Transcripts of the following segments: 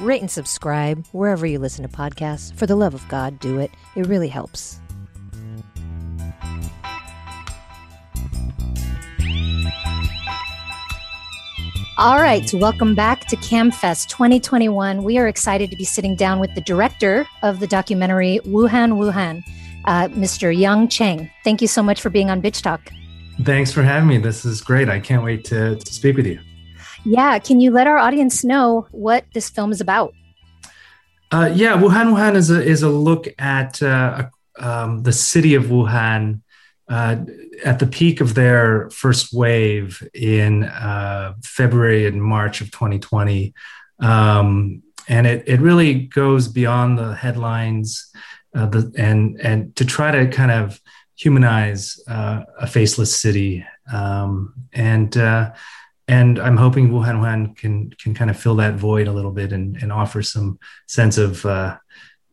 rate and subscribe wherever you listen to podcasts. For the love of God, do it. It really helps. All right, welcome back to CAAMFest 2021. We are excited to be sitting down with the director of the documentary Wuhan Wuhan, uh, Mr. Yung Chang. Thank you so much for being on Bitch Talk. Thanks for having me. This is great. I can't wait to, to speak with you. Yeah, can you let our audience know what this film is about? Uh, yeah, Wuhan Wuhan is a is a look at uh, um, the city of Wuhan uh, at the peak of their first wave in uh, February and March of 2020. Um, and it, it really goes beyond the headlines uh, the, and, and to try to kind of humanize uh, a faceless city. Um, and, and I'm hoping Wuhan can, can kind of fill that void a little bit and, and offer some sense of, uh,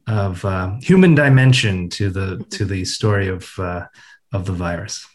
of human dimension to the, to the story of, of the virus?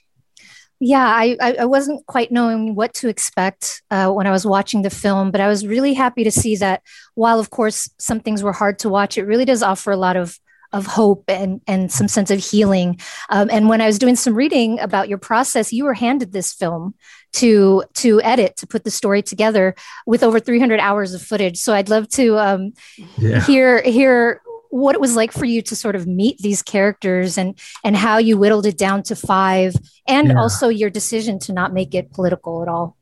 Yeah, I, I wasn't quite knowing what to expect uh, when I was watching the film, but I was really happy to see that while, of course, some things were hard to watch, it really does offer a lot of of hope and and some sense of healing. Um, and when I was doing some reading about your process, you were handed this film to to edit to put the story together with over 300 hours of footage. So I'd love to um, yeah. hear hear what it was like for you to sort of meet these characters and and how you whittled it down to five and yeah. also your decision to not make it political at all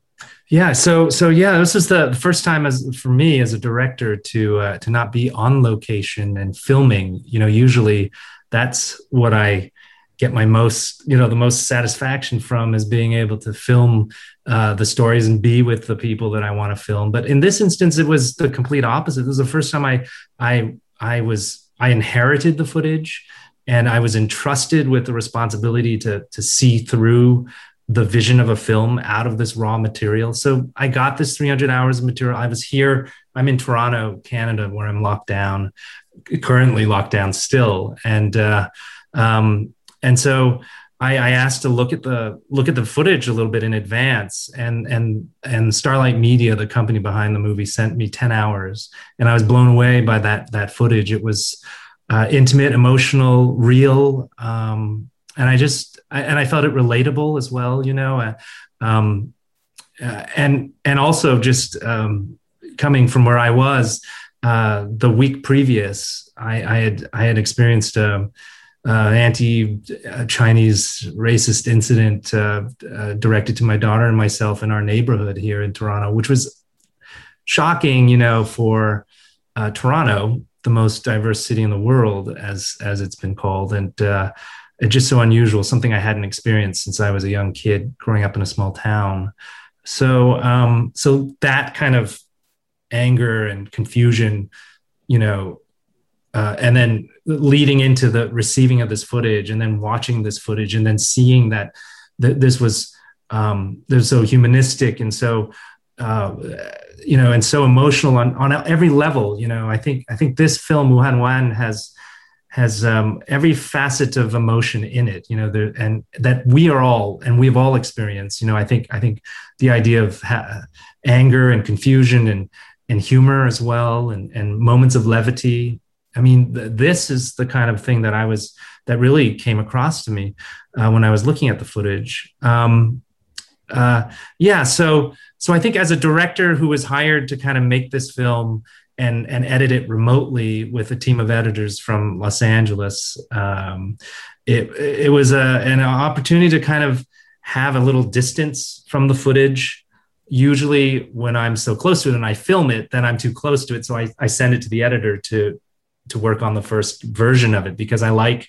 yeah so so yeah this is the first time as for me as a director to uh, to not be on location and filming you know usually that's what i get my most you know the most satisfaction from is being able to film uh, the stories and be with the people that i want to film but in this instance it was the complete opposite this was the first time i i I was I inherited the footage and I was entrusted with the responsibility to to see through the vision of a film out of this raw material. So I got this 300 hours of material. I was here. I'm in Toronto, Canada, where I'm locked down, currently locked down still, and uh, um, and so I, I, asked to look at the look at the footage a little bit in advance, and and and Starlight Media, the company behind the movie, sent me ten hours, and I was blown away by that that footage. It was uh, intimate, emotional, real, um, and I just I, and I felt it relatable as well. You know, uh, um, uh, and and also just um, coming from where I was uh, the week previous, I, I had I had experienced. Um, uh, anti-Chinese racist incident uh, uh, directed to my daughter and myself in our neighborhood here in Toronto, which was shocking, you know, for uh, Toronto, the most diverse city in the world, as as it's been called, and uh, just so unusual, something I hadn't experienced since I was a young kid growing up in a small town. So, um, so that kind of anger and confusion, you know, uh, and then leading into the receiving of this footage and then watching this footage and then seeing that th- this was um, there's so humanistic and so uh, you know and so emotional on, on every level you know. I think i think this film wuhan wuhan has has um, every facet of emotion in it you know and that we are all and we've all experienced you know. I think i think the idea of ha- anger and confusion and and humor as well and, and moments of levity I mean, th- this is the kind of thing that I was that really came across to me uh, when I was looking at the footage. Um, uh, yeah, so so I think as a director who was hired to kind of make this film and and edit it remotely with a team of editors from Los Angeles, um, it it was a, an opportunity to kind of have a little distance from the footage usually when I'm so close to it and I film it, then I'm too close to it. So I, I send it to the editor to to work on the first version of it because I like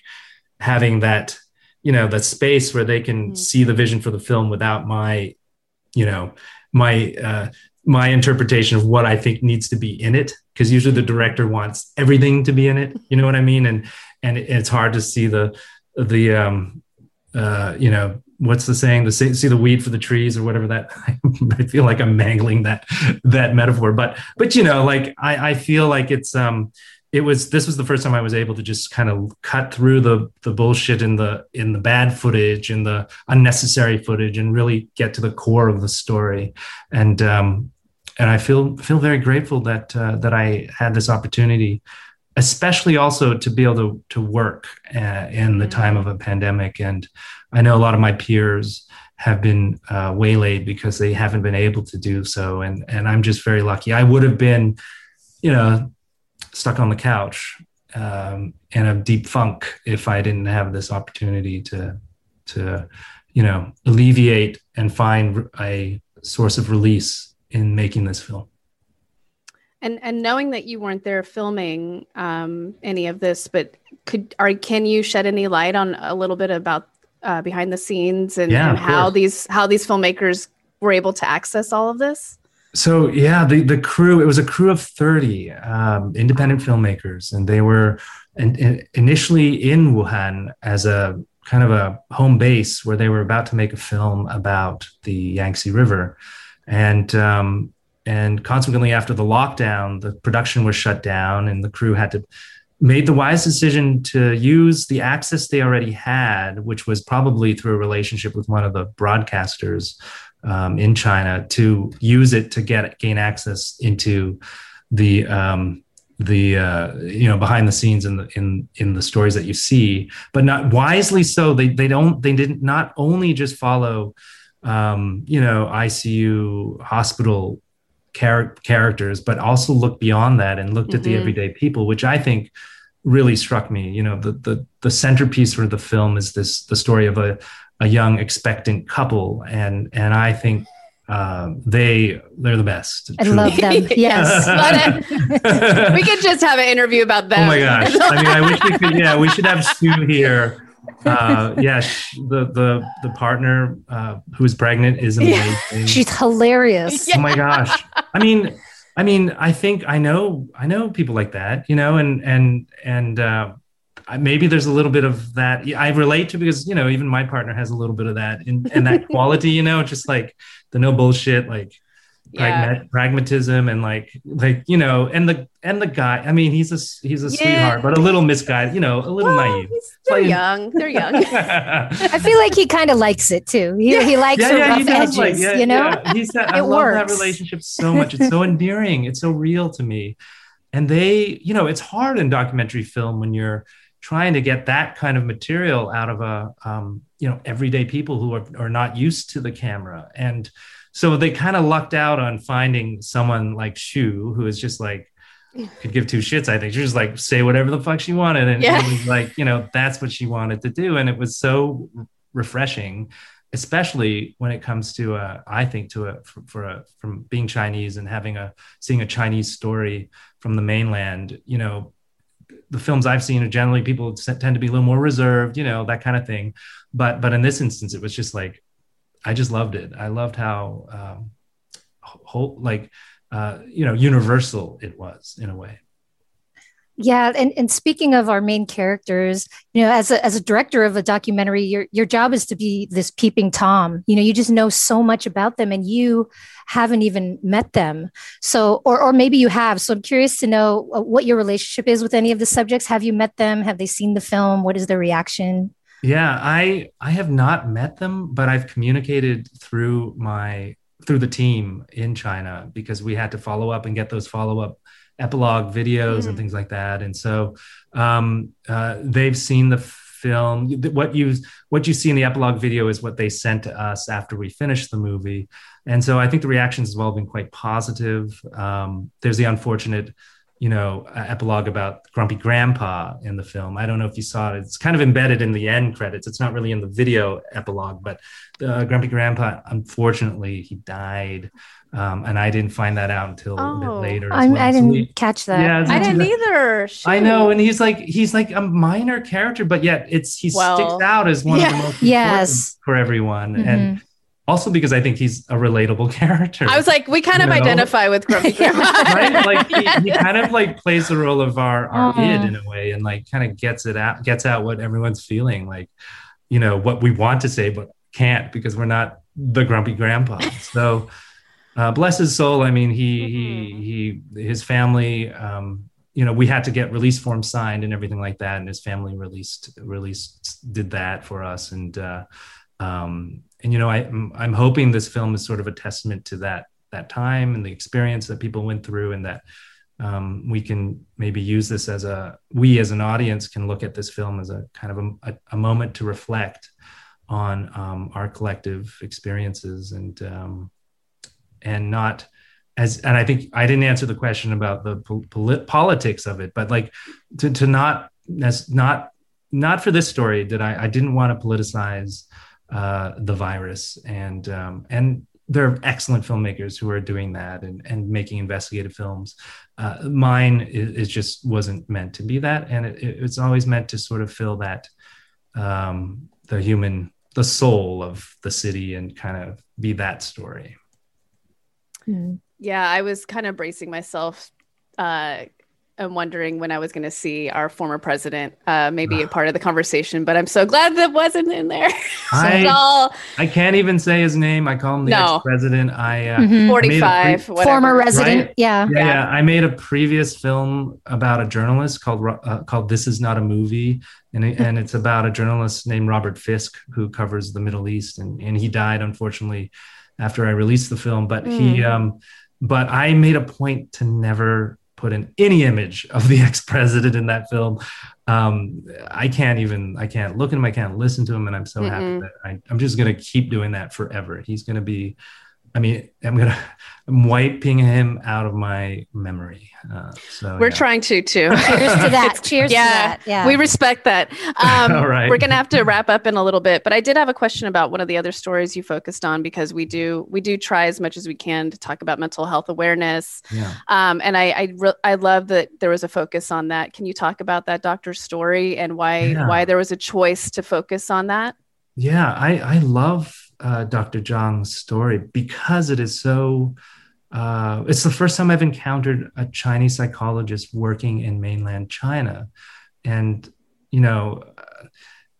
having that, you know, that space where they can mm-hmm. see the vision for the film without my, you know, my uh, my interpretation of what I think needs to be in it. Because usually the director wants everything to be in it. You know what I mean? And and it's hard to see the the um, uh, you know what's the saying the see, see the weed for the trees or whatever that i feel like i'm mangling that that metaphor but but you know like i i feel like it's um it was this was the first time i was able to just kind of cut through the the bullshit in the in the bad footage and the unnecessary footage and really get to the core of the story. And um and i feel feel very grateful that uh, that i had this opportunity especially also to be able to to work uh, in the time of a pandemic. And I know a lot of my peers have been uh, waylaid because they haven't been able to do so, and and I'm just very lucky. I would have been, you know, stuck on the couch um, in a deep funk if I didn't have this opportunity to to you know alleviate and find a source of release in making this film. And and knowing that you weren't there filming um, any of this, but could are can you shed any light on a little bit about uh, behind the scenes and, yeah, and how these how these filmmakers were able to access all of this? So yeah, the the crew it was a crew of thirty um, independent filmmakers, and they were in, in, initially in Wuhan as a kind of a home base where they were about to make a film about the Yangtze River, and um, and consequently after the lockdown, the production was shut down, and the crew had to made the wise decision to use the access they already had, which was probably through a relationship with one of the broadcasters um, in China, to use it to get gain access into the um, the uh, you know behind the scenes in the in in the stories that you see, but not wisely so. They they don't they didn't not only just follow um, you know ICU hospital char- characters, but also looked beyond that and looked mm-hmm. at the mm-hmm. everyday people, which I think really struck me. You know, the the the centerpiece for the film is this the story of a a young expectant couple, and and I think uh, they they're the best. I truly. love them. Yes, we could just have an interview about them. Oh my gosh! I mean, I wish we could. Yeah, we should have Sue here. Uh, yeah, the the the partner uh, who's pregnant is amazing. Yeah. She's hilarious. Yeah. Oh my gosh! I mean, I mean, I think I know I know people like that, you know, and and and uh, maybe there's a little bit of that I relate to because you know even my partner has a little bit of that and and that quality, you know, just like the no bullshit, like yeah. pragmatism and like like you know and the and the guy i mean he's a he's a yeah. sweetheart but a little misguided you know a little well, naive they're young they're young i feel like he kind of likes it too he, yeah. he likes yeah, yeah, rough edges like, yeah, you know yeah. he's that, i love works. that relationship so much it's so endearing it's so real to me and they you know it's hard in documentary film when you're trying to get that kind of material out of a um, you know everyday people who are, are not used to the camera and so they kind of lucked out on finding someone like Shu, who is just like could give two shits. I think she was like say whatever the fuck she wanted, and yeah. it was like you know that's what she wanted to do, and it was so refreshing, especially when it comes to a, I think to a for, for a from being Chinese and having a seeing a Chinese story from the mainland. You know, the films I've seen are generally people tend to be a little more reserved, you know, that kind of thing. But but in this instance, it was just like I just loved it. I loved how um, whole, like uh, you know universal it was in a way. Yeah, and, and speaking of our main characters, you know, as a as a director of a documentary, your your job is to be this peeping tom. You know, you just know so much about them, and you haven't even met them. So, or or maybe you have. So, I'm curious to know uh, what your relationship is with any of the subjects. Have you met them? Have they seen the film? What is their reaction? Yeah, I I have not met them, but I've communicated through my through the team in China because we had to follow up and get those follow up epilogue videos mm. and things like that. And so um, uh, they've seen the film. What you what you see in the epilogue video is what they sent to us after we finished the movie. And so I think the reactions as well have been quite positive. Um, there's the unfortunate you know, epilogue about Grumpy Grandpa in the film. I don't know if you saw it. It's kind of embedded in the end credits. It's not really in the video epilogue, but uh, Grumpy Grandpa, unfortunately, he died. Um, and I didn't find that out until oh, a bit oh. later. Well. I didn't so we, catch that. Yeah, I didn't either. Shoot. I know, and he's like he's like a minor character, but yet it's he well, sticks out as one yeah. of the most yes. for everyone. Mm-hmm. And also because I think he's a relatable character. I was like, we kind of know? identify with Grumpy Grandpa, right? Like he, he, kind of like plays the role of our our uh-huh. id in a way, and like kind of gets it out, gets out what everyone's feeling, like you know what we want to say but can't because we're not the Grumpy Grandpa. So. Uh, bless his soul. I mean, he mm-hmm. he he his family um, you know we had to get release forms signed and everything like that and his family released released did that for us and uh, um, and you know I, i'm hoping this film is sort of a testament to that that time and the experience that people went through and that um, we can maybe use this as a we as an audience can look at this film as a kind of a, a moment to reflect on um, our collective experiences and um, and not as and I think I didn't answer the question about the pol- politics of it, but like to to not as not not for this story did I I didn't want to politicize uh, the virus and um, and there are excellent filmmakers who are doing that and, and making investigative films. Uh, mine is, is, just wasn't meant to be that, and it, it's always meant to sort of fill that um, the human, the soul of the city, and kind of be that story. Mm. Yeah, I was kind of bracing myself uh, and wondering when I was going to see our former president, uh, maybe a part of the conversation, but I'm so glad that wasn't in there. I, all... I can't even say his name. I call him the no. ex-president. I uh, mm-hmm. 45, pre- former resident. Right? Yeah. yeah. yeah, I made a previous film about a journalist called uh, called This Is Not a Movie, and it, and it's about a journalist named Robert Fisk who covers the Middle East, and and he died unfortunately after I released the film, but mm. he. Um, but I made a point to never put in any image of the ex-president in that film. Um, I can't even, I can't look at him, I can't listen to him, and I'm so Mm-mm. happy that I, I'm just gonna keep doing that forever. He's gonna be I mean, I'm gonna I'm wiping him out of my memory. Uh, so we're yeah. trying to too. Cheers to that. Cheers yeah, to that. Yeah, we respect that. Um, All right. We're gonna have to wrap up in a little bit, but I did have a question about one of the other stories you focused on because we do we do try as much as we can to talk about mental health awareness. Yeah. Um, and I I, re- I love that there was a focus on that. Can you talk about that doctor's story and why yeah. why there was a choice to focus on that? Yeah, I I love uh, Dr. Zhang's story because it is so. Uh, it's the first time I've encountered a Chinese psychologist working in mainland China, and you know,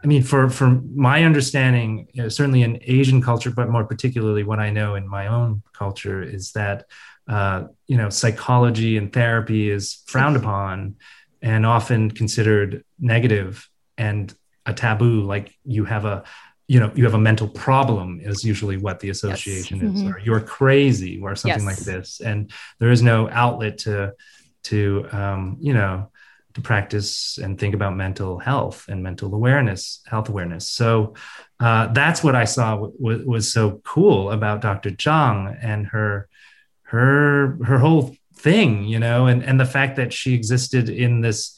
I mean, for for my understanding, you know, certainly in Asian culture, but more particularly what I know in my own culture is that uh, you know psychology and therapy is frowned upon and often considered negative and a taboo. Like you have a you know you have a mental problem is usually what the association yes. is mm-hmm. or you're crazy or something yes. like this and there is no outlet to to um, you know to practice and think about mental health and mental awareness health awareness so uh, that's what i saw w- w- was so cool about dr zhang and her her her whole thing you know and and the fact that she existed in this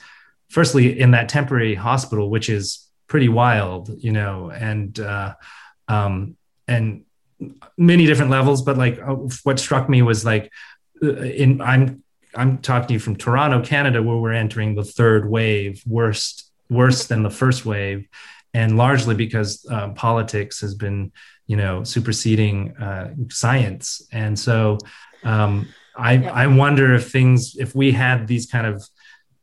firstly in that temporary hospital which is pretty wild, you know, and uh, um, and many different levels. But like, uh, what struck me was like, uh, in I'm I'm talking to you from Toronto, Canada, where we're entering the third wave, worst worse than the first wave, and largely because uh, politics has been, you know, superseding uh, science, and so. Um, I, I wonder if things if we had these kind of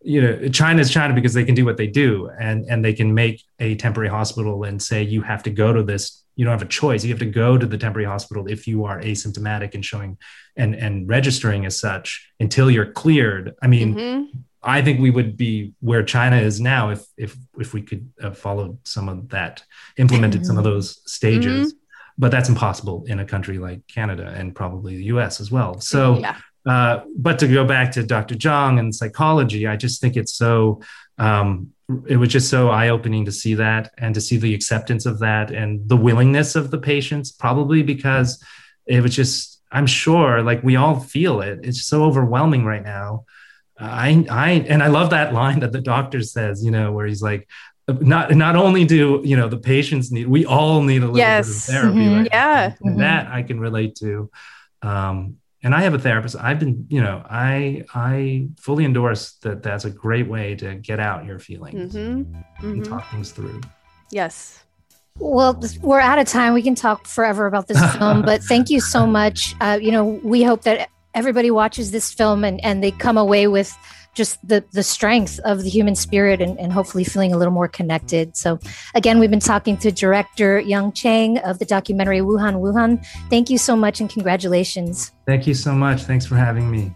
you know china is china because they can do what they do and and they can make a temporary hospital and say you have to go to this you don't have a choice you have to go to the temporary hospital if you are asymptomatic and showing and and registering as such until you're cleared i mean mm-hmm. i think we would be where china is now if if if we could have followed some of that implemented mm-hmm. some of those stages mm-hmm. but that's impossible in a country like canada and probably the us as well so yeah uh, but to go back to Dr. Zhang and psychology, I just think it's so, um, it was just so eye opening to see that and to see the acceptance of that and the willingness of the patients, probably because it was just, I'm sure, like we all feel it. It's so overwhelming right now. I, I, and I love that line that the doctor says, you know, where he's like, not not only do you know the patients need we all need a little yes. bit of therapy mm-hmm. right yeah mm-hmm. that i can relate to um, and I have a therapist. I've been, you know, I I fully endorse that. That's a great way to get out your feelings mm-hmm. and mm-hmm. talk things through. Yes, Well, we're out of time. We can talk forever about this film, but thank you so much. Uh, you know, we hope that everybody watches this film and, and they come away with just the the strength of the human spirit and, and hopefully feeling a little more connected. So again, we've been talking to director Yung Chang of the documentary Wuhan Wuhan. Thank you so much and congratulations. Thank you so much. Thanks for having me.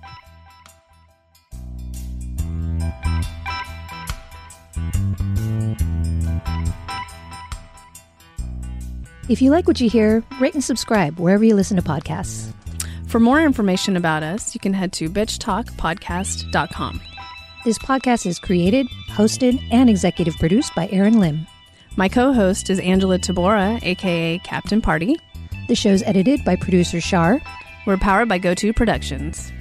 If you like what you hear, rate and subscribe wherever you listen to podcasts. For more information about us, you can head to bitchtalkpodcast.com. This podcast is created, hosted, and executive produced by Erin Lim. My co host is Angela Tabora, aka Captain Party. The show's edited by producer Shar. We're powered by GoTo Productions.